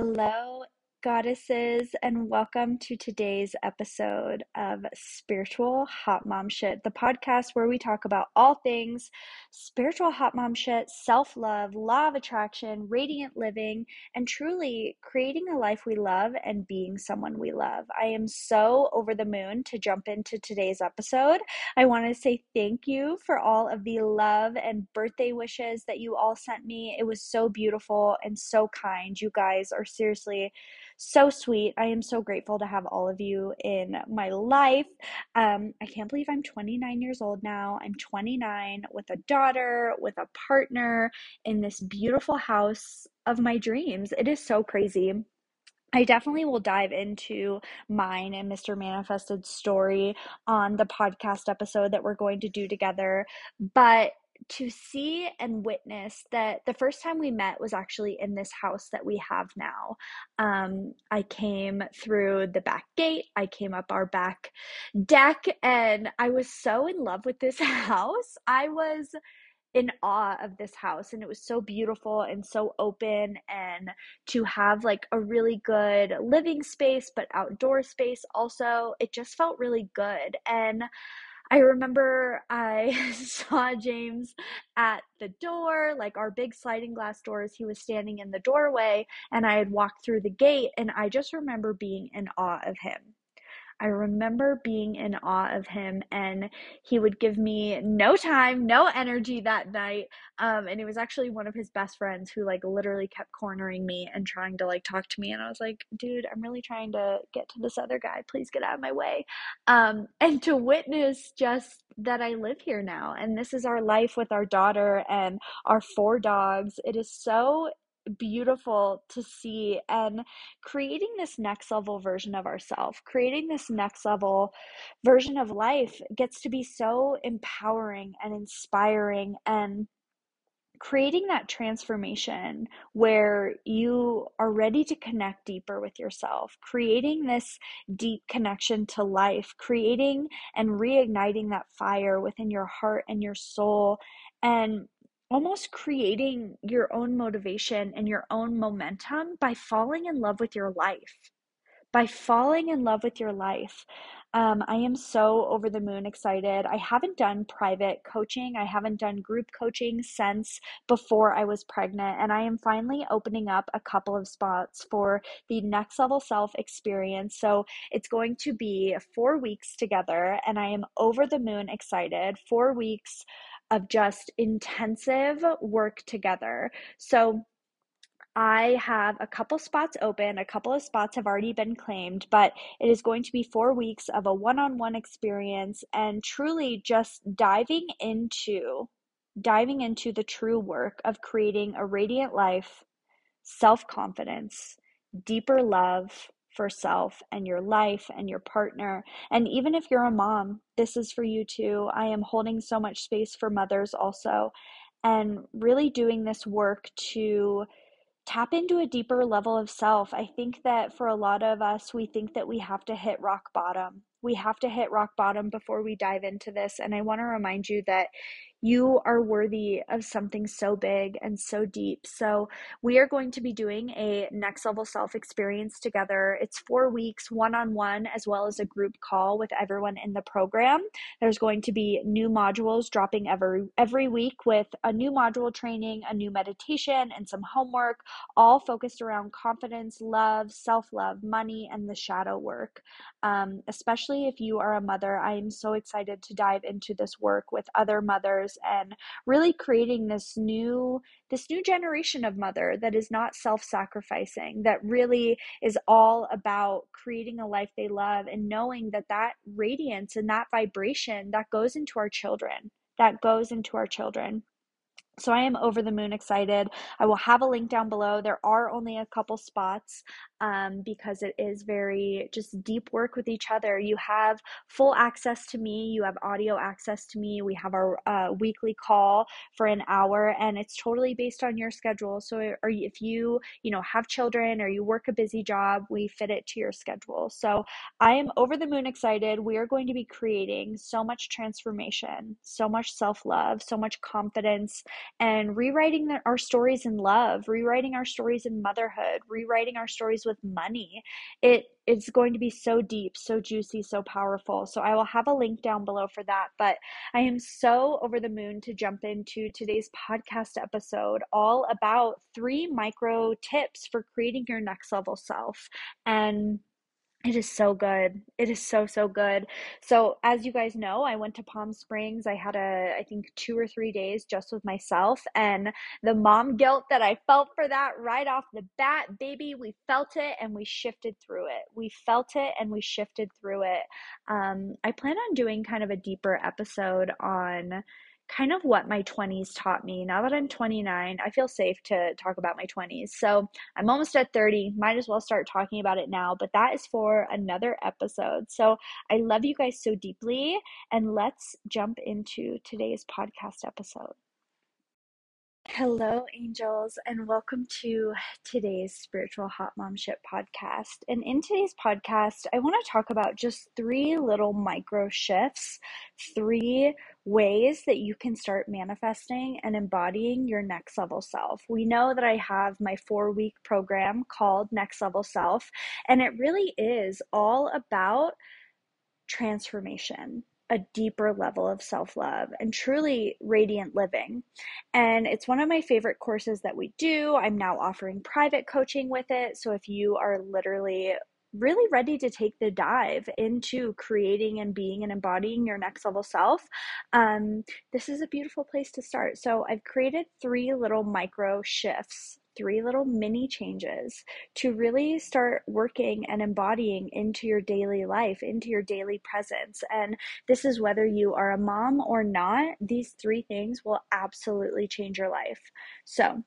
Hello, goddesses, and welcome to today's episode of Spiritual Hot Mom Shit, the podcast where we talk about all things spiritual hot mom shit, self love, law of attraction, radiant living, and truly creating a life we love and being someone we love. I am so over the moon to jump into today's episode. I want to say thank you for all of the love and birthday wishes that you all sent me. It was so beautiful and so kind. You guys are seriously so sweet. I am so grateful to have all of you in my life. Um, I can't believe I'm 29 years old now. I'm 29 with a daughter, with a partner in this beautiful house of my dreams. It is so crazy. I definitely will dive into mine and Mr. Manifested's story on the podcast episode that we're going to do together. But to see and witness that the first time we met was actually in this house that we have now. Um, I came through the back gate, I came up our back deck, and I was so in love with this house. I was in awe of this house and it was so beautiful and so open and to have like a really good living space but outdoor space also it just felt really good and I remember I saw James at the door, like our big sliding glass doors. He was standing in the doorway, and I had walked through the gate, and I just remember being in awe of him. I remember being in awe of him, and he would give me no time, no energy that night. Um, and it was actually one of his best friends who, like, literally kept cornering me and trying to, like, talk to me. And I was like, dude, I'm really trying to get to this other guy. Please get out of my way. Um, and to witness just that I live here now, and this is our life with our daughter and our four dogs. It is so beautiful to see and creating this next level version of ourselves creating this next level version of life gets to be so empowering and inspiring and creating that transformation where you are ready to connect deeper with yourself, creating this deep connection to life, creating and reigniting that fire within your heart and your soul, and almost creating your own motivation and your own momentum by falling in love with your life. By falling in love with your life. Um, I am so over the moon excited. I haven't done private coaching, I haven't done group coaching since before I was pregnant, and I am finally opening up a couple of spots for the next level self experience. So it's going to be four weeks together, and I am over the moon excited. Four weeks of just intensive work together. So I have a couple spots open, a couple of spots have already been claimed, but it is going to be four weeks of a one on one experience and truly just diving into diving into the true work of creating a radiant life, self confidence, deeper love, for self and your life and your partner. And even if you're a mom, this is for you too. I am holding so much space for mothers also, and really doing this work to tap into a deeper level of self. I think that for a lot of us, we think that we have to hit rock bottom. We have to hit rock bottom before we dive into this. And I want to remind you that you are worthy of something so big and so deep. So, we are going to be doing a next level self experience together. It's four weeks, one on one, as well as a group call with everyone in the program. There's going to be new modules dropping every, every week with a new module training, a new meditation, and some homework, all focused around confidence, love, self love, money, and the shadow work. Um, especially if you are a mother, I am so excited to dive into this work with other mothers and really creating this new this new generation of mother that is not self-sacrificing that really is all about creating a life they love and knowing that that radiance and that vibration that goes into our children that goes into our children so I am over the moon excited. I will have a link down below. There are only a couple spots. Um, because it is very just deep work with each other. You have full access to me, you have audio access to me. We have our uh, weekly call for an hour, and it's totally based on your schedule. So, or if you you know have children or you work a busy job, we fit it to your schedule. So, I am over the moon excited. We are going to be creating so much transformation, so much self love, so much confidence, and rewriting the, our stories in love, rewriting our stories in motherhood, rewriting our stories with money. It it's going to be so deep, so juicy, so powerful. So I will have a link down below for that. But I am so over the moon to jump into today's podcast episode all about three micro tips for creating your next level self. And it is so good. It is so, so good. So, as you guys know, I went to Palm Springs. I had a, I think, two or three days just with myself. And the mom guilt that I felt for that right off the bat, baby, we felt it and we shifted through it. We felt it and we shifted through it. Um, I plan on doing kind of a deeper episode on kind of what my 20s taught me. Now that I'm 29, I feel safe to talk about my 20s. So I'm almost at 30, might as well start talking about it now, but that is for another episode. So I love you guys so deeply, and let's jump into today's podcast episode. Hello, angels, and welcome to today's Spiritual Hot Mom Shit podcast. And in today's podcast, I want to talk about just three little micro shifts, three ways that you can start manifesting and embodying your next level self. We know that I have my four week program called Next Level Self, and it really is all about transformation a deeper level of self love and truly radiant living. And it's one of my favorite courses that we do. I'm now offering private coaching with it. So if you are literally really ready to take the dive into creating and being and embodying your next level self, um, this is a beautiful place to start. So I've created three little micro shifts three little mini changes to really start working and embodying into your daily life, into your daily presence. And this is whether you are a mom or not, these three things will absolutely change your life. So,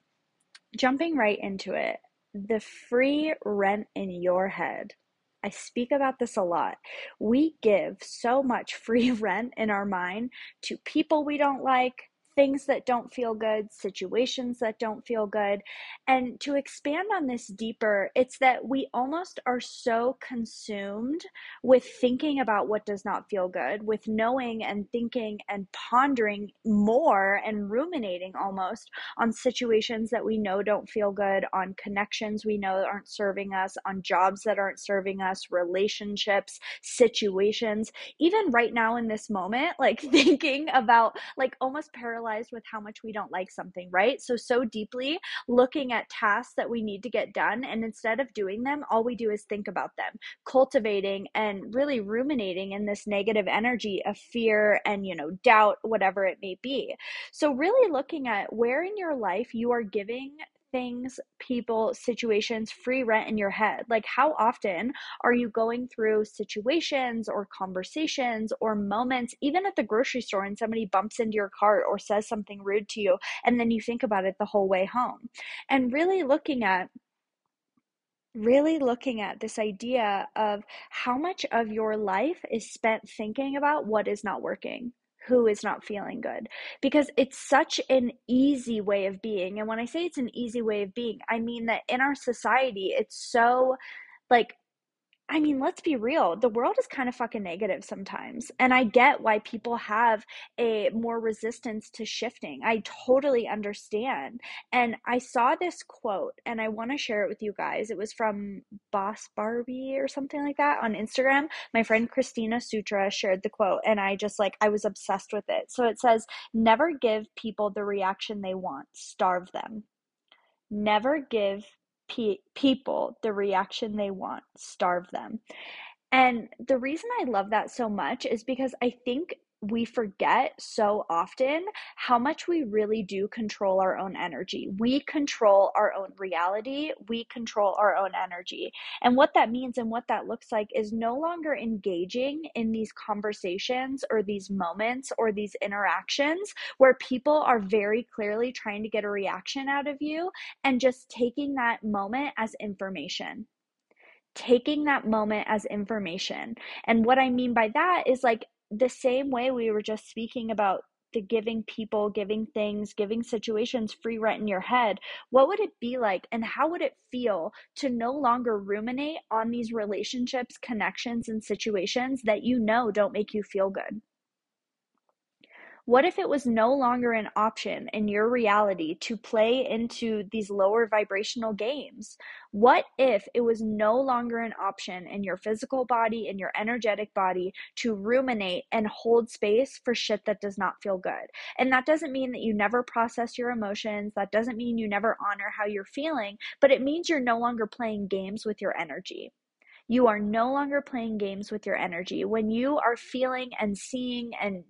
jumping right into it, the free rent in your head. I speak about this a lot. We give so much free rent in our mind to people we don't like, things that don't feel good, situations that don't feel good. And to expand on this deeper, it's that we almost are so consumed with thinking about what does not feel good, with knowing and thinking and pondering more and ruminating almost on situations that we know don't feel good, on connections we know aren't serving us, on jobs that aren't serving us, relationships, situations. Even right now in this moment, like thinking about like almost parallel paralyzed with how much we don't like something, right? So, so deeply looking at tasks that we need to get done. And instead of doing them, all we do is think about them, cultivating and really ruminating in this negative energy of fear and, you know, doubt, whatever it may be. So, really looking at where in your life you are giving things, people, situations free rent in your head? Like, how often are you going through situations or conversations or moments, even at the grocery store, and somebody bumps into your cart or says something rude to you, and then you think about it the whole way home? And really looking at really looking at this idea of how much of your life is spent thinking about what is not working who is not feeling good because it's such an easy way of being. And when I say it's an easy way of being, I mean that in our society, it's so like I mean, let's be real. The world is kind of fucking negative sometimes. And I get why people have a more resistance to shifting. I totally understand. And I saw this quote and I want to share it with you guys. It was from Boss Barbie or something like that on Instagram. My friend Christina Sutra shared the quote and I just like, I was obsessed with it. So it says, Never give people the reaction they want, starve them. Never give pe- people the reaction they want, starve them. And the reason I love that so much is because I think we forget so often how much we really do control our own energy. We control our own reality, we control our own energy. And what that means and what that looks like is no longer engaging in these conversations or these moments or these interactions where people are very clearly trying to get a reaction out of you and just taking that moment as information taking that moment as information. And what I mean by that is like the same way we were just speaking about the giving people, giving things, giving situations free rent in your head, what would it be like and how would it feel to no longer ruminate on these relationships, connections, and situations that you know don't make you feel good? What if it was no longer an option in your reality to play into these lower vibrational games? What if it was no longer an option in your physical body, in your energetic body to ruminate and hold space for shit that does not feel good? And that doesn't mean that you never process your emotions. That doesn't mean you never honor how you're feeling, but it means you're no longer playing games with your energy. You are no longer playing games with your energy. When you are feeling and seeing and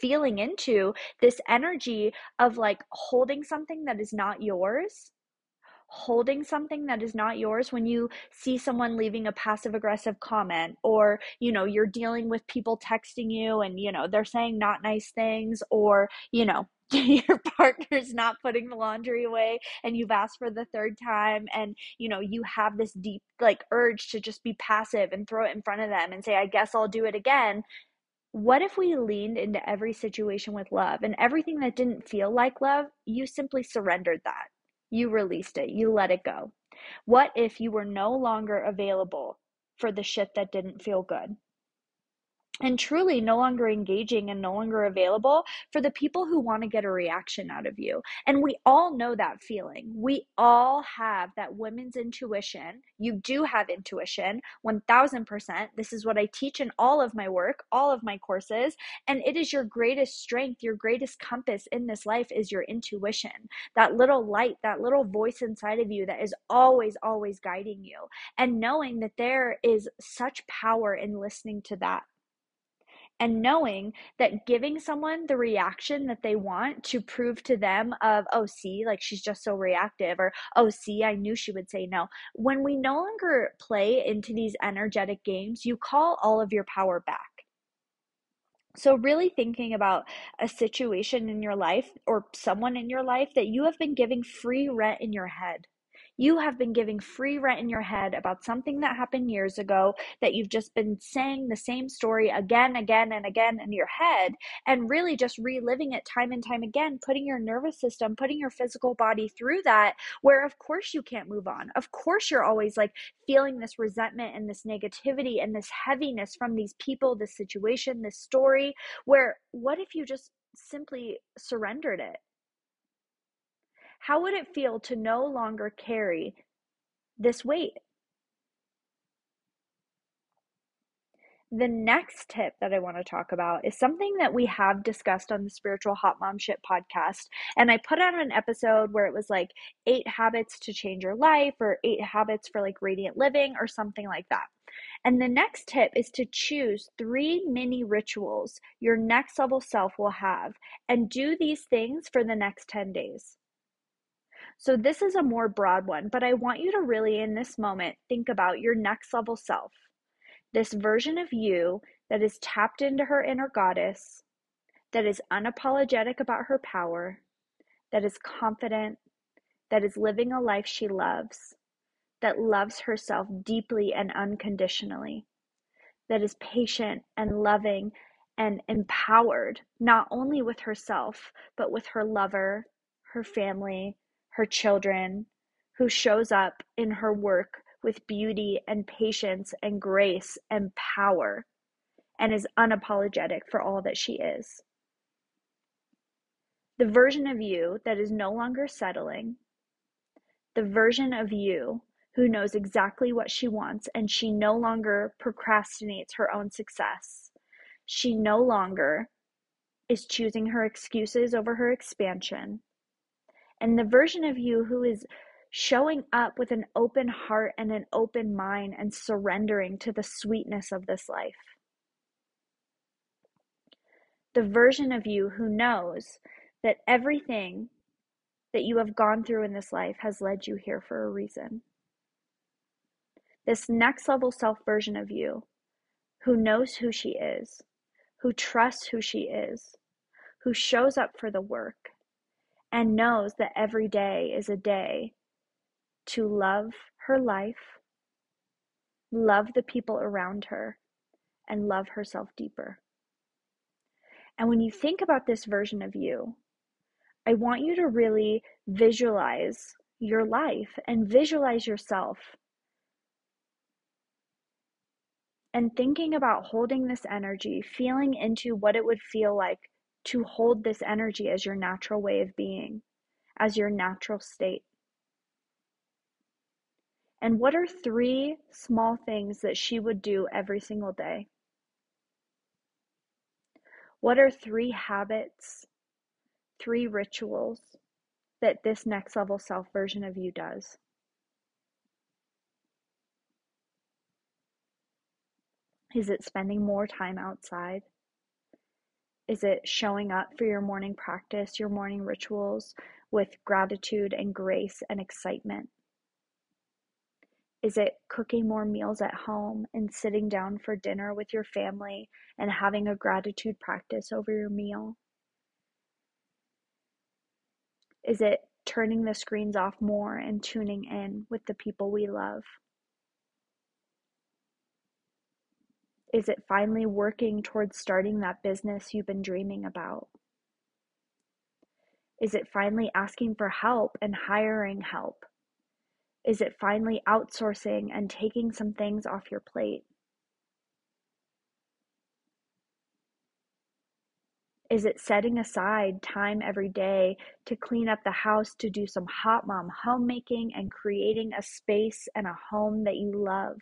feeling into this energy of like holding something that is not yours holding something that is not yours when you see someone leaving a passive aggressive comment or you know you're dealing with people texting you and you know they're saying not nice things or you know your partner's not putting the laundry away and you've asked for the third time and you know you have this deep like urge to just be passive and throw it in front of them and say i guess i'll do it again what if we leaned into every situation with love and everything that didn't feel like love, you simply surrendered that? You released it, you let it go. What if you were no longer available for the shit that didn't feel good? And truly no longer engaging and no longer available for the people who want to get a reaction out of you. And we all know that feeling. We all have that women's intuition. You do have intuition, 1000%. This is what I teach in all of my work, all of my courses. And it is your greatest strength, your greatest compass in this life is your intuition. That little light, that little voice inside of you that is always, always guiding you. And knowing that there is such power in listening to that and knowing that giving someone the reaction that they want to prove to them of oh see like she's just so reactive or oh see i knew she would say no. When we no longer play into these energetic games you call all of your power back. So, really thinking about a situation in your life or someone in your life that you have been giving free rent in your head you have been giving free rent in your head about something that happened years ago that you've just been saying the same story again, again, and again in your head, and really just reliving it time and time again, putting your nervous system, putting your physical body through that, where of course you can't move on. Of course, you're always like feeling this resentment and this negativity and this heaviness from these people, this situation, this story. Where what if you just simply surrendered it? How would it feel to no longer carry this weight? The next tip that I want to talk about is something that we have discussed on the Spiritual Hot Mom Shit podcast. And I put out an episode where it was like eight habits to change your life or eight habits for like radiant living or something like that. And the next tip is to choose three mini rituals your next level self will have and do these things for the next 10 days. So, this is a more broad one, but I want you to really, in this moment, think about your next level self. This version of you that is tapped into her inner goddess, that is unapologetic about her power, that is confident, that is living a life she loves, that loves herself deeply and unconditionally, that is patient and loving and empowered, not only with herself, but with her lover, her family, her children, who shows up in her work with beauty and patience and grace and power and is unapologetic for all that she is. The version of you that is no longer settling, the version of you who knows exactly what she wants and she no longer procrastinates her own success. She no longer is choosing her excuses over her expansion and the version of you who is showing up with an open heart and an open mind and surrendering to the sweetness of this life. The version of you who knows that everything that you have gone through in this life has led you here for a reason. This next level self version of you who knows who she is, who trusts who she is, who shows up for the work, and knows that every day is a day to love her life, love the people around her, and love herself deeper. And when you think about this version of you, I want you to really visualize your life and visualize yourself. And thinking about holding this energy, feeling into what it would feel like to hold this energy as your natural way of being, as your natural state. And what are three small things that she would do every single day? What are three habits, three rituals that this next level self version of you does? Is it spending more time outside? Is it showing up for your morning practice, your morning rituals with gratitude and grace and excitement? Is it cooking more meals at home and sitting down for dinner with your family and having a gratitude practice over your meal? Is it turning the screens off more and tuning in with the people we love? Is it finally working towards starting that business you've been dreaming about? Is it finally asking for help and hiring help? Is it finally outsourcing and taking some things off your plate? Is it setting aside time every day to clean up the house, to do some hot mom homemaking and creating a space and a home that you love?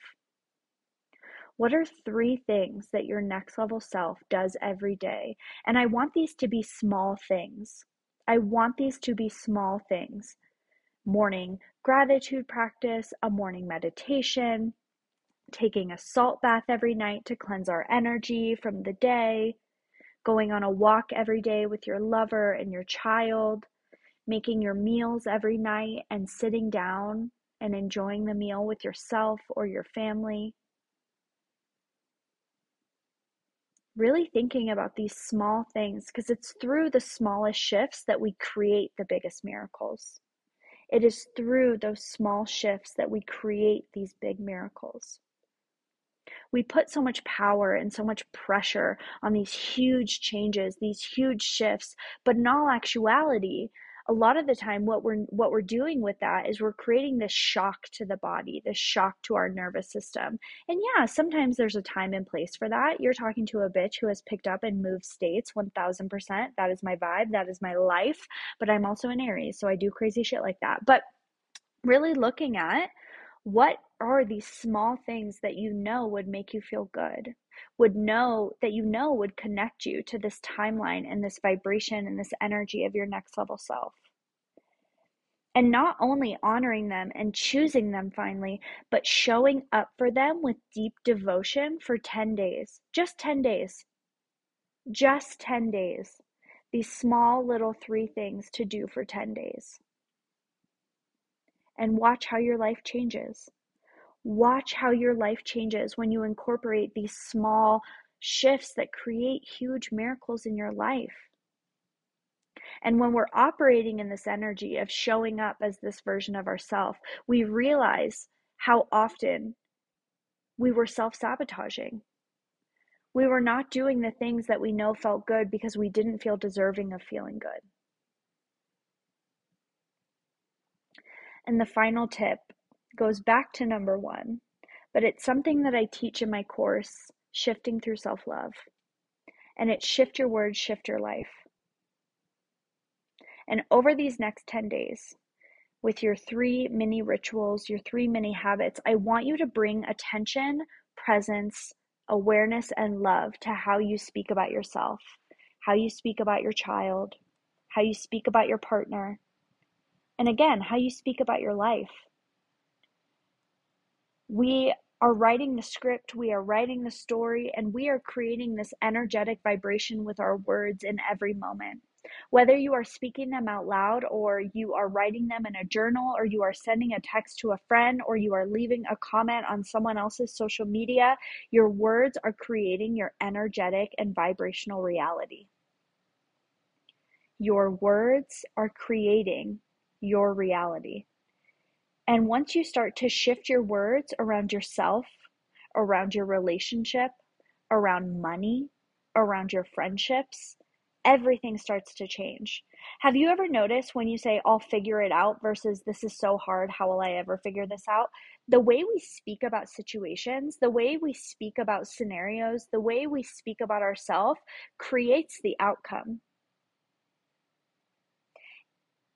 What are three things that your next level self does every day? And I want these to be small things. I want these to be small things. Morning gratitude practice, a morning meditation, taking a salt bath every night to cleanse our energy from the day, going on a walk every day with your lover and your child, making your meals every night and sitting down and enjoying the meal with yourself or your family. Really thinking about these small things because it's through the smallest shifts that we create the biggest miracles. It is through those small shifts that we create these big miracles. We put so much power and so much pressure on these huge changes, these huge shifts, but in all actuality, a lot of the time what we're what we're doing with that is we're creating this shock to the body this shock to our nervous system. And yeah sometimes there's a time and place for that. You're talking to a bitch who has picked up and moved states 1000% that is my vibe. That is my life. But i'm also an aries so i do crazy shit like that. But really looking at what are these small things that you know would make you feel good would know that you know would connect you to this timeline and this vibration and this energy of your next level self. And not only honoring them and choosing them finally, but showing up for them with deep devotion for 10 days. Just 10 days. Just 10 days. These small little three things to do for 10 days. And watch how your life changes. Watch how your life changes when you incorporate these small shifts that create huge miracles in your life. And when we're operating in this energy of showing up as this version of ourself, we realize how often we were self sabotaging. We were not doing the things that we know felt good because we didn't feel deserving of feeling good. And the final tip goes back to number one, but it's something that I teach in my course, Shifting Through Self Love. And it's Shift Your Words, Shift Your Life. And over these next 10 days, with your three mini rituals, your three mini habits, I want you to bring attention, presence, awareness, and love to how you speak about yourself, how you speak about your child, how you speak about your partner, and again, how you speak about your life. We are writing the script, we are writing the story, and we are creating this energetic vibration with our words in every moment. Whether you are speaking them out loud, or you are writing them in a journal, or you are sending a text to a friend, or you are leaving a comment on someone else's social media, your words are creating your energetic and vibrational reality. Your words are creating your reality. And once you start to shift your words around yourself, around your relationship, around money, around your friendships, everything starts to change. Have you ever noticed when you say, I'll figure it out versus this is so hard, how will I ever figure this out? The way we speak about situations, the way we speak about scenarios, the way we speak about ourselves creates the outcome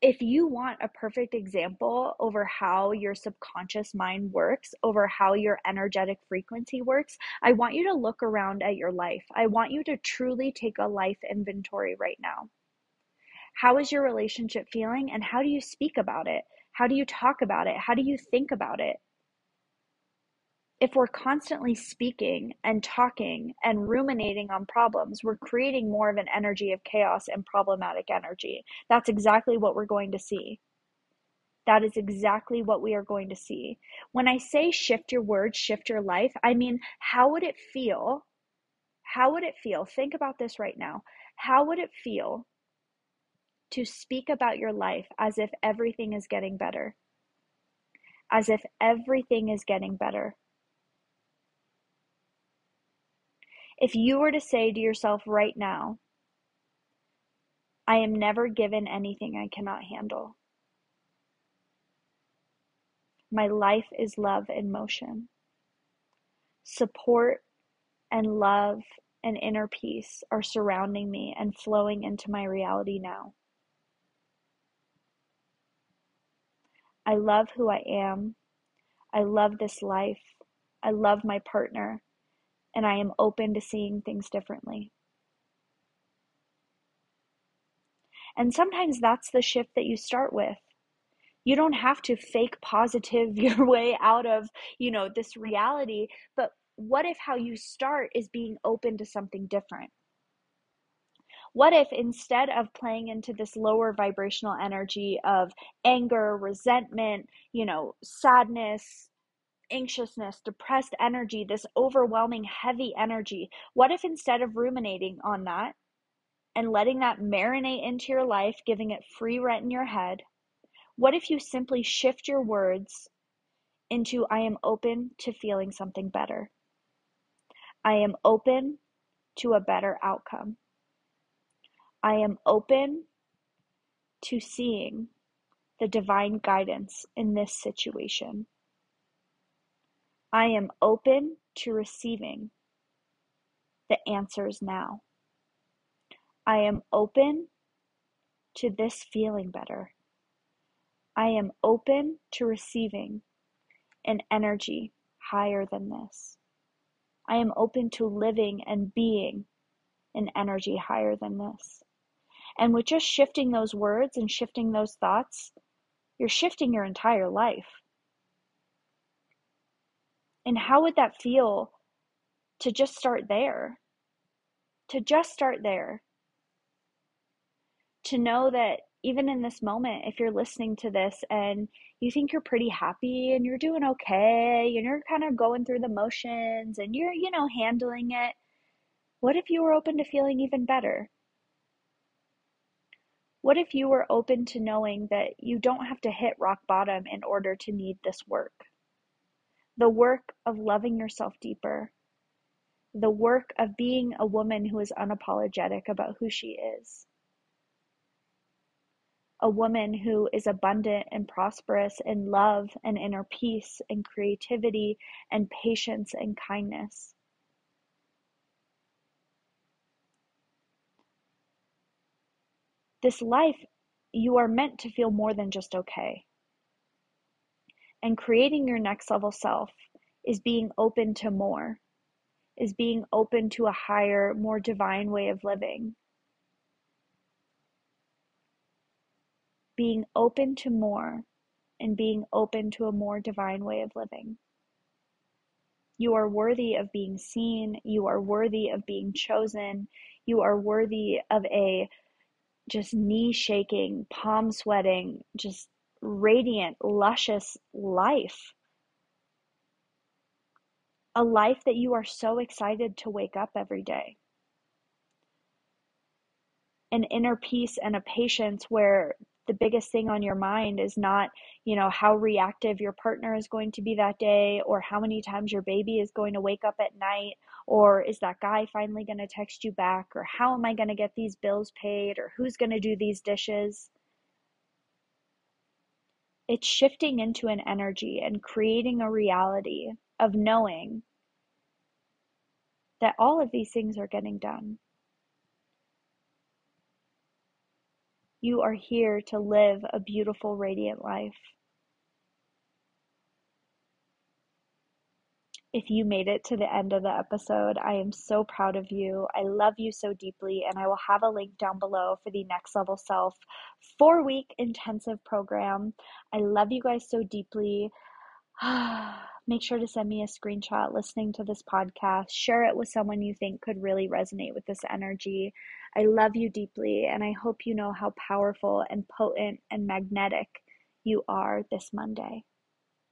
if you want a perfect example over how your subconscious mind works, over how your energetic frequency works, I want you to look around at your life. I want you to truly take a life inventory right now. How is your relationship feeling and how do you speak about it? How do you talk about it? How do you think about it? If we're constantly speaking and talking and ruminating on problems, we're creating more of an energy of chaos and problematic energy. That's exactly what we're going to see. That is exactly what we are going to see. When I say shift your words, shift your life, I mean, how would it feel? How would it feel? Think about this right now. How would it feel to speak about your life as if everything is getting better? As if everything is getting better If you were to say to yourself right now, I am never given anything I cannot handle. My life is love in motion. Support and love and inner peace are surrounding me and flowing into my reality now. I love who I am. I love this life. I love my partner and I am open to seeing things differently. And sometimes that's the shift that you start with. You don't have to fake positive your way out of, you know, this reality, but what if how you start is being open to something different? What if instead of playing into this lower vibrational energy of anger, resentment, you know, sadness, anxiousness, depressed energy, this overwhelming, heavy energy. What if instead of ruminating on that and letting that marinate into your life, giving it free rent in your head, what if you simply shift your words into I am open to feeling something better? I am open to a better outcome. I am open to seeing the divine guidance in this situation. I am open to receiving the answers now. I am open to this feeling better. I am open to receiving an energy higher than this. I am open to living and being an energy higher than this. And with just shifting those words and shifting those thoughts, you're shifting your entire life. And how would that feel to just start there? To just start there. To know that even in this moment, if you're listening to this and you think you're pretty happy and you're doing okay and you're kind of going through the motions and you're, you know, handling it, what if you were open to feeling even better? What if you were open to knowing that you don't have to hit rock bottom in order to need this work? The work of loving yourself deeper, the work of being a woman who is unapologetic about who she is, a woman who is abundant and prosperous in love and inner peace and creativity and patience and kindness. This life, you are meant to feel more than just okay. And creating your next level self is being open to more, is being open to a higher, more divine way of living. Being open to more and being open to a more divine way of living. You are worthy of being seen. You are worthy of being chosen. You are worthy of a just knee shaking, palm sweating, just radiant, luscious life. A life that you are so excited to wake up every day. An inner peace and a patience where the biggest thing on your mind is not, you know, how reactive your partner is going to be that day or how many times your baby is going to wake up at night or is that guy finally going to text you back or how am I going to get these bills paid or who's going to do these dishes? It's shifting into an energy and creating a reality of knowing that all of these things are getting done. You are here to live a beautiful, radiant life. If you made it to the end of the episode, I am so proud of you. I love you so deeply, and I will have a link down below for the Next Level Self four week intensive program. I love you guys so deeply. Make sure to send me a screenshot listening to this podcast. Share it with someone you think could really resonate with this energy. I love you deeply, and I hope you know how powerful and potent and magnetic you are this Monday.